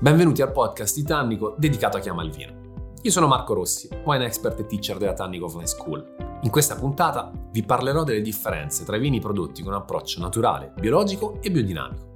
Benvenuti al podcast di Tannico dedicato a chi ama il vino. Io sono Marco Rossi, wine expert e teacher della Tannico Offline School. In questa puntata vi parlerò delle differenze tra i vini prodotti con approccio naturale, biologico e biodinamico.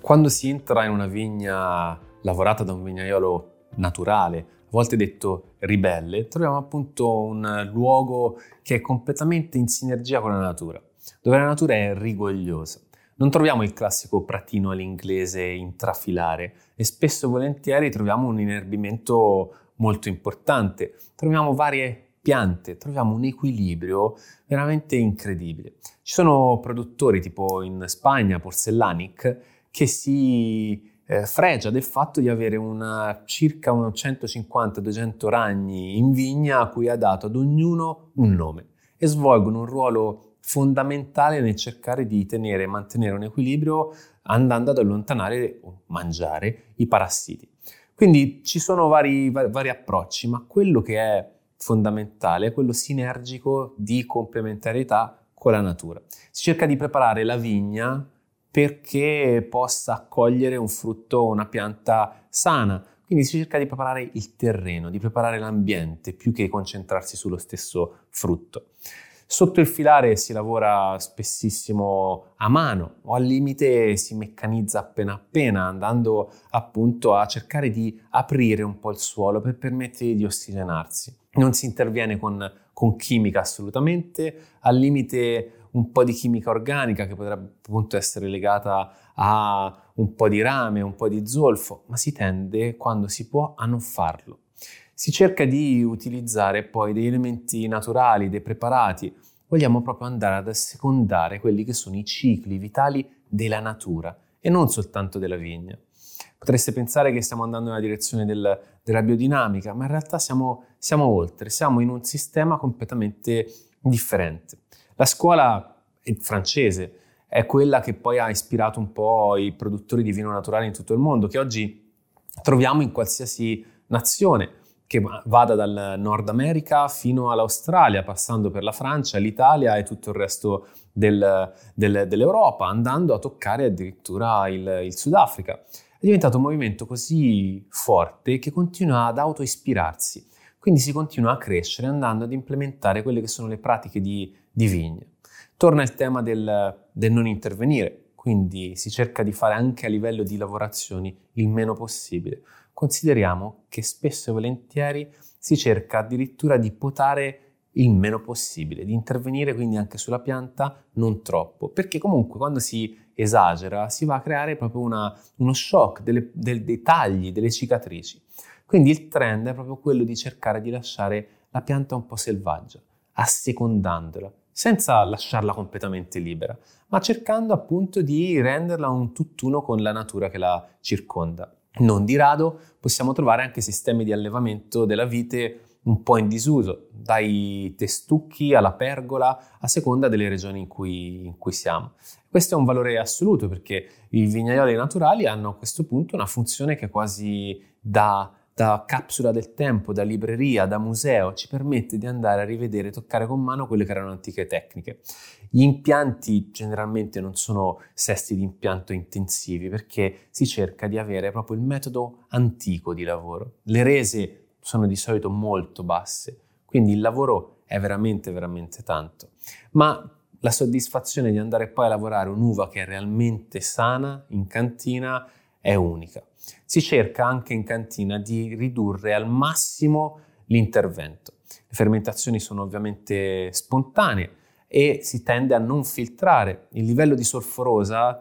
Quando si entra in una vigna lavorata da un vignaiolo naturale, volte detto ribelle, troviamo appunto un luogo che è completamente in sinergia con la natura, dove la natura è rigogliosa. Non troviamo il classico pratino all'inglese intrafilare e spesso e volentieri troviamo un inerbimento molto importante, troviamo varie piante, troviamo un equilibrio veramente incredibile. Ci sono produttori tipo in Spagna, Porcellanic, che si eh, fregia del fatto di avere una, circa 150-200 ragni in vigna a cui ha dato ad ognuno un nome e svolgono un ruolo fondamentale nel cercare di tenere e mantenere un equilibrio andando ad allontanare o mangiare i parassiti. Quindi ci sono vari, vari, approcci, ma quello che è fondamentale è quello sinergico di complementarietà con la natura. Si cerca di preparare la vigna perché possa accogliere un frutto, una pianta sana. Quindi si cerca di preparare il terreno, di preparare l'ambiente, più che concentrarsi sullo stesso frutto. Sotto il filare si lavora spessissimo a mano o al limite si meccanizza appena appena, andando appunto a cercare di aprire un po' il suolo per permettere di ossigenarsi. Non si interviene con, con chimica assolutamente, al limite un po' di chimica organica che potrebbe appunto essere legata a un po' di rame, un po' di zolfo, ma si tende quando si può a non farlo. Si cerca di utilizzare poi degli elementi naturali, dei preparati, vogliamo proprio andare ad assecondare quelli che sono i cicli vitali della natura e non soltanto della vigna. Potreste pensare che stiamo andando nella direzione del, della biodinamica, ma in realtà siamo, siamo oltre, siamo in un sistema completamente differente. La scuola francese è quella che poi ha ispirato un po' i produttori di vino naturale in tutto il mondo, che oggi troviamo in qualsiasi nazione, che vada dal Nord America fino all'Australia, passando per la Francia, l'Italia e tutto il resto del, del, dell'Europa, andando a toccare addirittura il, il Sudafrica. È diventato un movimento così forte che continua ad autoispirarsi. Quindi si continua a crescere andando ad implementare quelle che sono le pratiche di di vigne. Torna il tema del, del non intervenire, quindi si cerca di fare anche a livello di lavorazioni il meno possibile. Consideriamo che spesso e volentieri si cerca addirittura di potare il meno possibile, di intervenire quindi anche sulla pianta non troppo, perché comunque quando si esagera si va a creare proprio una, uno shock delle, del, dei tagli, delle cicatrici. Quindi il trend è proprio quello di cercare di lasciare la pianta un po' selvaggia, assecondandola, senza lasciarla completamente libera, ma cercando appunto di renderla un tutt'uno con la natura che la circonda. Non di rado possiamo trovare anche sistemi di allevamento della vite un po' in disuso, dai testucchi alla pergola, a seconda delle regioni in cui, in cui siamo. Questo è un valore assoluto perché i vignaioli naturali hanno a questo punto una funzione che quasi da da capsula del tempo, da libreria, da museo, ci permette di andare a rivedere, toccare con mano quelle che erano antiche tecniche. Gli impianti generalmente non sono sesti di impianto intensivi perché si cerca di avere proprio il metodo antico di lavoro. Le rese sono di solito molto basse, quindi il lavoro è veramente, veramente tanto. Ma la soddisfazione di andare poi a lavorare un'uva che è realmente sana in cantina è unica. Si cerca anche in cantina di ridurre al massimo l'intervento. Le fermentazioni sono ovviamente spontanee e si tende a non filtrare. Il livello di solforosa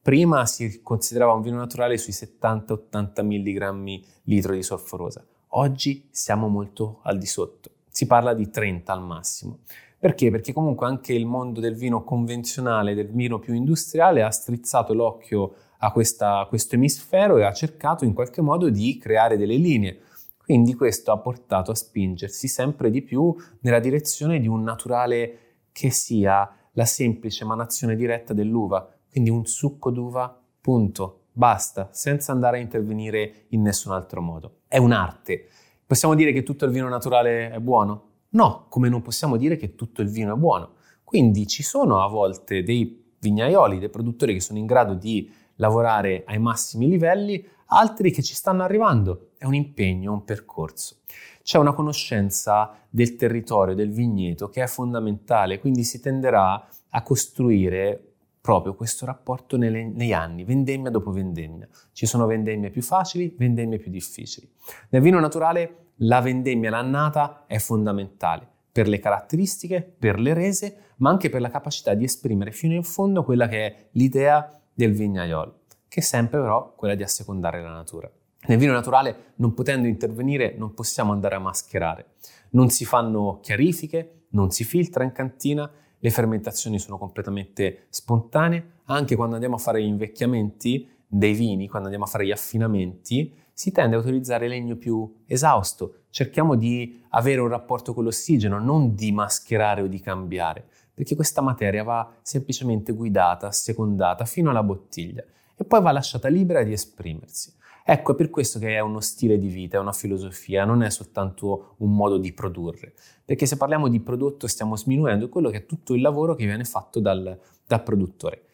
prima si considerava un vino naturale sui 70-80 mg litro di solforosa. Oggi siamo molto al di sotto. Si parla di 30 al massimo. Perché? Perché comunque anche il mondo del vino convenzionale, del vino più industriale, ha strizzato l'occhio a, questa, a questo emisfero e ha cercato in qualche modo di creare delle linee. Quindi questo ha portato a spingersi sempre di più nella direzione di un naturale che sia la semplice emanazione diretta dell'uva, quindi un succo d'uva, punto, basta, senza andare a intervenire in nessun altro modo. È un'arte. Possiamo dire che tutto il vino naturale è buono? No, come non possiamo dire che tutto il vino è buono. Quindi ci sono a volte dei vignaioli, dei produttori che sono in grado di lavorare ai massimi livelli, altri che ci stanno arrivando. È un impegno, un percorso. C'è una conoscenza del territorio, del vigneto che è fondamentale, quindi si tenderà a costruire proprio questo rapporto nelle, negli anni, vendemmia dopo vendemmia. Ci sono vendemmie più facili, vendemmie più difficili. Nel vino naturale la vendemmia, l'annata è fondamentale per le caratteristiche, per le rese, ma anche per la capacità di esprimere fino in fondo quella che è l'idea del vignaiolo, che è sempre però quella di assecondare la natura. Nel vino naturale, non potendo intervenire, non possiamo andare a mascherare. Non si fanno chiarifiche, non si filtra in cantina, le fermentazioni sono completamente spontanee, anche quando andiamo a fare gli invecchiamenti dei vini, quando andiamo a fare gli affinamenti, si tende a utilizzare legno più esausto. Cerchiamo di avere un rapporto con l'ossigeno, non di mascherare o di cambiare, perché questa materia va semplicemente guidata, secondata fino alla bottiglia e poi va lasciata libera di esprimersi. Ecco, è per questo che è uno stile di vita, è una filosofia, non è soltanto un modo di produrre, perché se parliamo di prodotto stiamo sminuendo quello che è tutto il lavoro che viene fatto dal, dal produttore,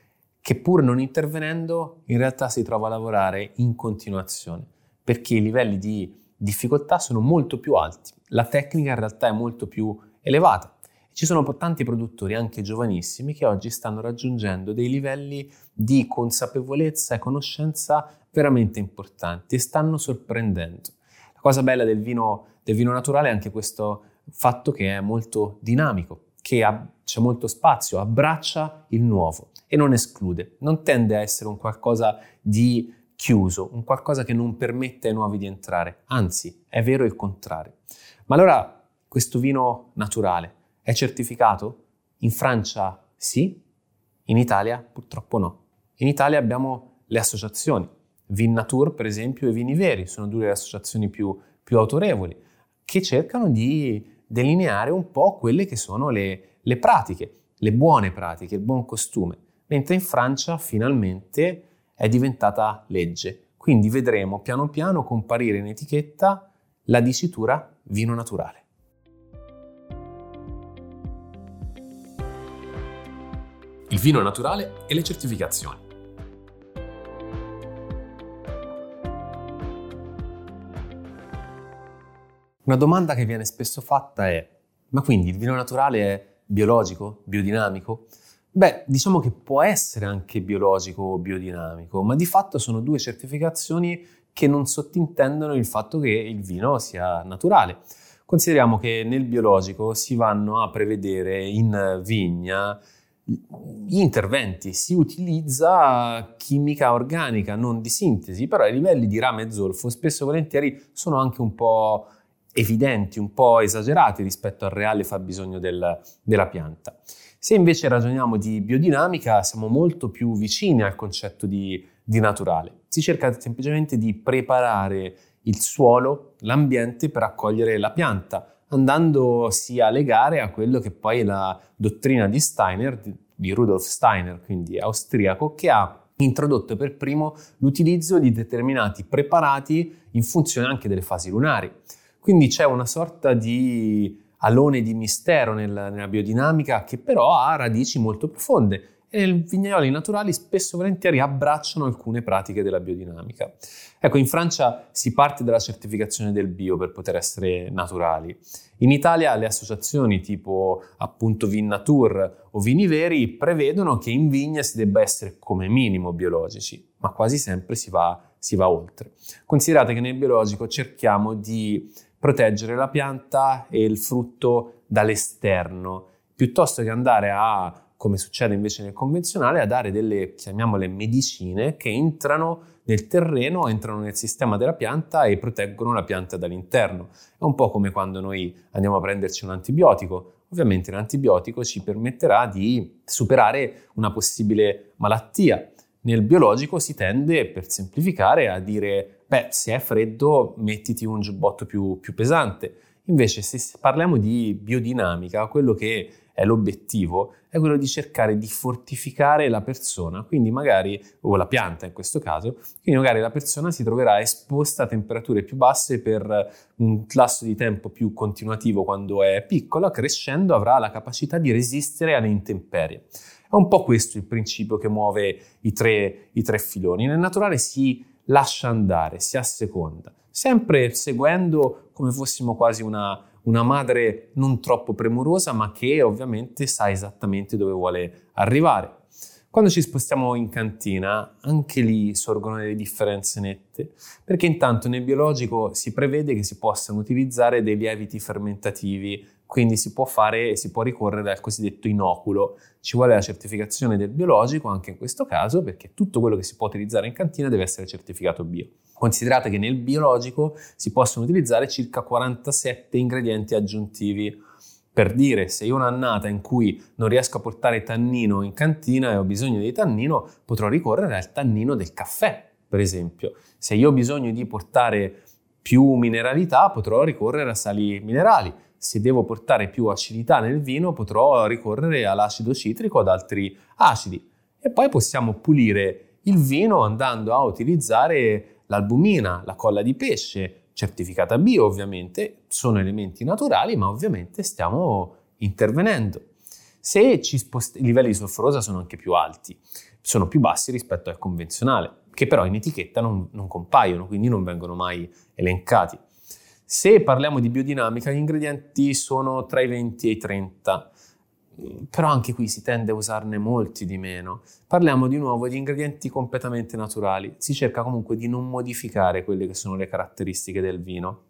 che pur non intervenendo in realtà si trova a lavorare in continuazione, perché i livelli di difficoltà sono molto più alti, la tecnica in realtà è molto più elevata. Ci sono tanti produttori, anche giovanissimi, che oggi stanno raggiungendo dei livelli di consapevolezza e conoscenza veramente importanti e stanno sorprendendo. La cosa bella del vino, del vino naturale è anche questo fatto che è molto dinamico, che ha, c'è molto spazio, abbraccia il nuovo e non esclude, non tende a essere un qualcosa di chiuso, un qualcosa che non permette ai nuovi di entrare, anzi è vero il contrario. Ma allora questo vino naturale è certificato? In Francia sì, in Italia purtroppo no. In Italia abbiamo le associazioni, Vinnatur, per esempio, e Vini Veri, sono due delle associazioni più, più, autorevoli, che cercano di delineare un po' quelle che sono le, le pratiche, le buone pratiche, il buon costume, mentre in Francia finalmente è diventata legge. Quindi vedremo piano piano comparire in etichetta la dicitura vino naturale. Il vino naturale e le certificazioni. Una domanda che viene spesso fatta è, ma quindi il vino naturale è biologico, biodinamico? Beh, diciamo che può essere anche biologico o biodinamico, ma di fatto sono due certificazioni che non sottintendono il fatto che il vino sia naturale. Consideriamo che nel biologico si vanno a prevedere in vigna gli interventi, si utilizza chimica organica, non di sintesi, però i livelli di rame e zolfo spesso e volentieri sono anche un po' evidenti, un po' esagerati rispetto al reale fabbisogno del, della pianta. Se invece ragioniamo di biodinamica, siamo molto più vicini al concetto di, di naturale. Si cerca semplicemente di preparare il suolo, l'ambiente per accogliere la pianta, andandosi a legare a quello che poi è la dottrina di Steiner, di Rudolf Steiner, quindi austriaco, che ha introdotto per primo l'utilizzo di determinati preparati in funzione anche delle fasi lunari. Quindi c'è una sorta di alone di mistero nella, nella biodinamica che però ha radici molto profonde e i vignaioli naturali spesso e volentieri abbracciano alcune pratiche della biodinamica. Ecco, in Francia si parte dalla certificazione del bio per poter essere naturali. In Italia le associazioni tipo appunto Vinnatur o Vini Veri prevedono che in vigna si debba essere come minimo biologici, ma quasi sempre si va, si va oltre. Considerate che nel biologico cerchiamo di proteggere la pianta e il frutto dall'esterno, piuttosto che andare a, come succede invece nel convenzionale, a dare delle, chiamiamole, medicine che entrano nel terreno, entrano nel sistema della pianta e proteggono la pianta dall'interno. È un po' come quando noi andiamo a prenderci un antibiotico. Ovviamente l'antibiotico ci permetterà di superare una possibile malattia. Nel biologico si tende, per semplificare, a dire beh, se è freddo mettiti un giubbotto più, più pesante. Invece se parliamo di biodinamica, quello che è l'obiettivo è quello di cercare di fortificare la persona, quindi magari, o la pianta in questo caso, quindi magari la persona si troverà esposta a temperature più basse per un lasso di tempo più continuativo quando è piccola, crescendo avrà la capacità di resistere alle intemperie. È un po' questo il principio che muove i tre, i tre filoni. Nel naturale si lascia andare, si asseconda, sempre seguendo come fossimo quasi una, una madre non troppo premurosa, ma che ovviamente sa esattamente dove vuole arrivare. Quando ci spostiamo in cantina, anche lì sorgono delle differenze nette, perché intanto nel biologico si prevede che si possano utilizzare dei lieviti fermentativi, quindi si può fare e si può ricorrere al cosiddetto inoculo. Ci vuole la certificazione del biologico anche in questo caso, perché tutto quello che si può utilizzare in cantina deve essere certificato bio. Considerate che nel biologico si possono utilizzare circa 47 ingredienti aggiuntivi per dire, se io ho un'annata in cui non riesco a portare tannino in cantina e ho bisogno di tannino, potrò ricorrere al tannino del caffè, per esempio. Se io ho bisogno di portare più mineralità, potrò ricorrere a sali minerali. Se devo portare più acidità nel vino, potrò ricorrere all'acido citrico o ad altri acidi. E poi possiamo pulire il vino andando a utilizzare l'albumina, la colla di pesce, certificata bio ovviamente, sono elementi naturali, ma ovviamente stiamo intervenendo. Se spost- i livelli di solforosa sono anche più alti, sono più bassi rispetto al convenzionale, che però in etichetta non, non compaiono, quindi non vengono mai elencati. Se parliamo di biodinamica, gli ingredienti sono tra i 20 e i 30 però anche qui si tende a usarne molti di meno. Parliamo di nuovo di ingredienti completamente naturali, si cerca comunque di non modificare quelle che sono le caratteristiche del vino.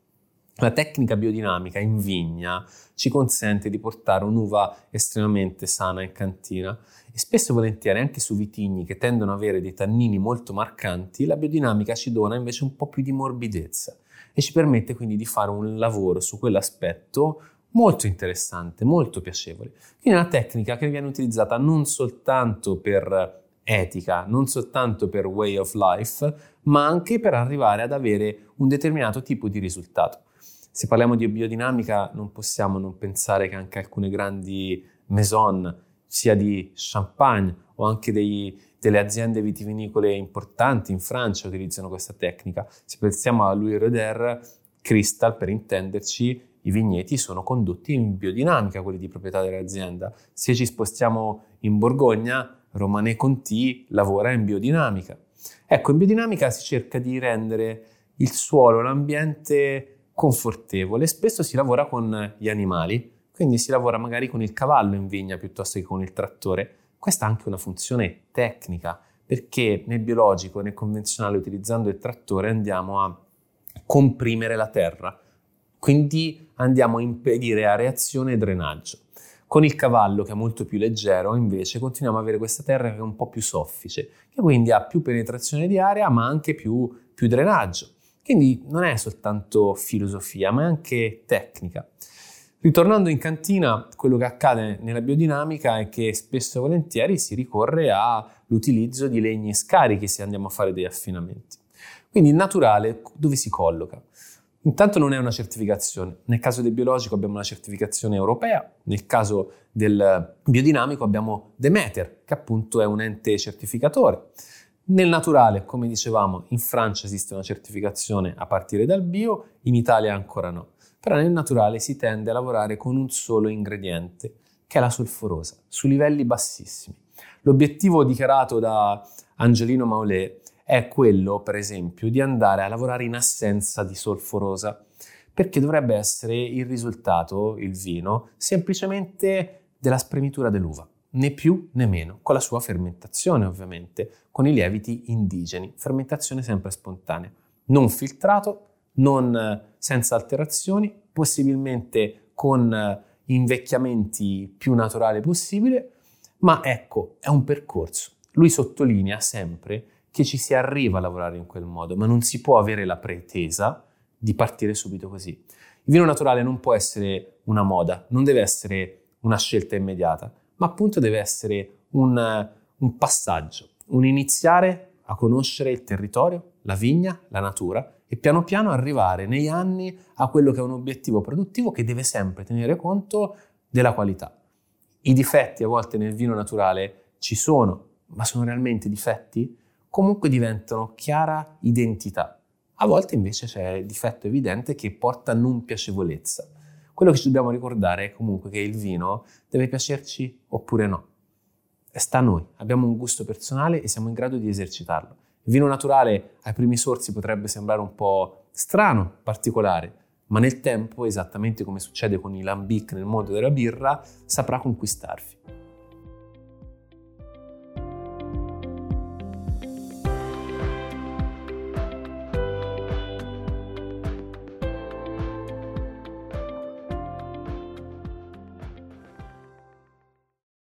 La tecnica biodinamica in vigna ci consente di portare un'uva estremamente sana in cantina e spesso e volentieri anche su vitigni che tendono ad avere dei tannini molto marcanti, la biodinamica ci dona invece un po' più di morbidezza e ci permette quindi di fare un lavoro su quell'aspetto molto interessante, molto piacevole. Quindi è una tecnica che viene utilizzata non soltanto per etica, non soltanto per way of life, ma anche per arrivare ad avere un determinato tipo di risultato. Se parliamo di biodinamica non possiamo non pensare che anche alcune grandi maison, sia di champagne o anche dei, delle aziende vitivinicole importanti in Francia utilizzano questa tecnica. Se pensiamo a Louis Roder, Crystal per intenderci, i vigneti sono condotti in biodinamica, quelli di proprietà dell'azienda. Se ci spostiamo in Borgogna, Romane Conti lavora in biodinamica. Ecco, in biodinamica si cerca di rendere il suolo, l'ambiente confortevole. Spesso si lavora con gli animali, quindi si lavora magari con il cavallo in vigna piuttosto che con il trattore. Questa ha anche una funzione tecnica, perché nel biologico e nel convenzionale utilizzando il trattore andiamo a comprimere la terra quindi andiamo a impedire areazione e drenaggio. Con il cavallo, che è molto più leggero, invece, continuiamo ad avere questa terra che è un po' più soffice, che quindi ha più penetrazione di aria, ma anche più, più drenaggio. Quindi non è soltanto filosofia, ma è anche tecnica. Ritornando in cantina, quello che accade nella biodinamica è che spesso e volentieri si ricorre all'utilizzo di legni scarichi se andiamo a fare degli affinamenti. Quindi il naturale dove si colloca? Intanto non è una certificazione. Nel caso del biologico abbiamo una certificazione europea, nel caso del biodinamico abbiamo Demeter, che appunto è un ente certificatore. Nel naturale, come dicevamo, in Francia esiste una certificazione a partire dal bio, in Italia ancora no. Però nel naturale si tende a lavorare con un solo ingrediente, che è la solforosa, su livelli bassissimi. L'obiettivo dichiarato da Angelino Maulet è quello, per esempio, di andare a lavorare in assenza di solforosa, perché dovrebbe essere il risultato, il vino, semplicemente della spremitura dell'uva, né più né meno, con la sua fermentazione ovviamente, con i lieviti indigeni, fermentazione sempre spontanea, non filtrato, non senza alterazioni, possibilmente con invecchiamenti più naturali possibile, ma ecco, è un percorso. Lui sottolinea sempre che ci si arriva a lavorare in quel modo, ma non si può avere la pretesa di partire subito così. Il vino naturale non può essere una moda, non deve essere una scelta immediata, ma appunto deve essere un, un passaggio, un iniziare a conoscere il territorio, la vigna, la natura e piano piano arrivare negli anni a quello che è un obiettivo produttivo che deve sempre tenere conto della qualità. I difetti a volte nel vino naturale ci sono, ma sono realmente difetti? Comunque diventano chiara identità. A volte invece c'è il difetto evidente che porta a non piacevolezza. Quello che ci dobbiamo ricordare è comunque che il vino deve piacerci oppure no. Sta a noi, abbiamo un gusto personale e siamo in grado di esercitarlo. Il vino naturale ai primi sorsi potrebbe sembrare un po' strano, particolare, ma nel tempo, esattamente come succede con i lambic nel mondo della birra, saprà conquistarvi.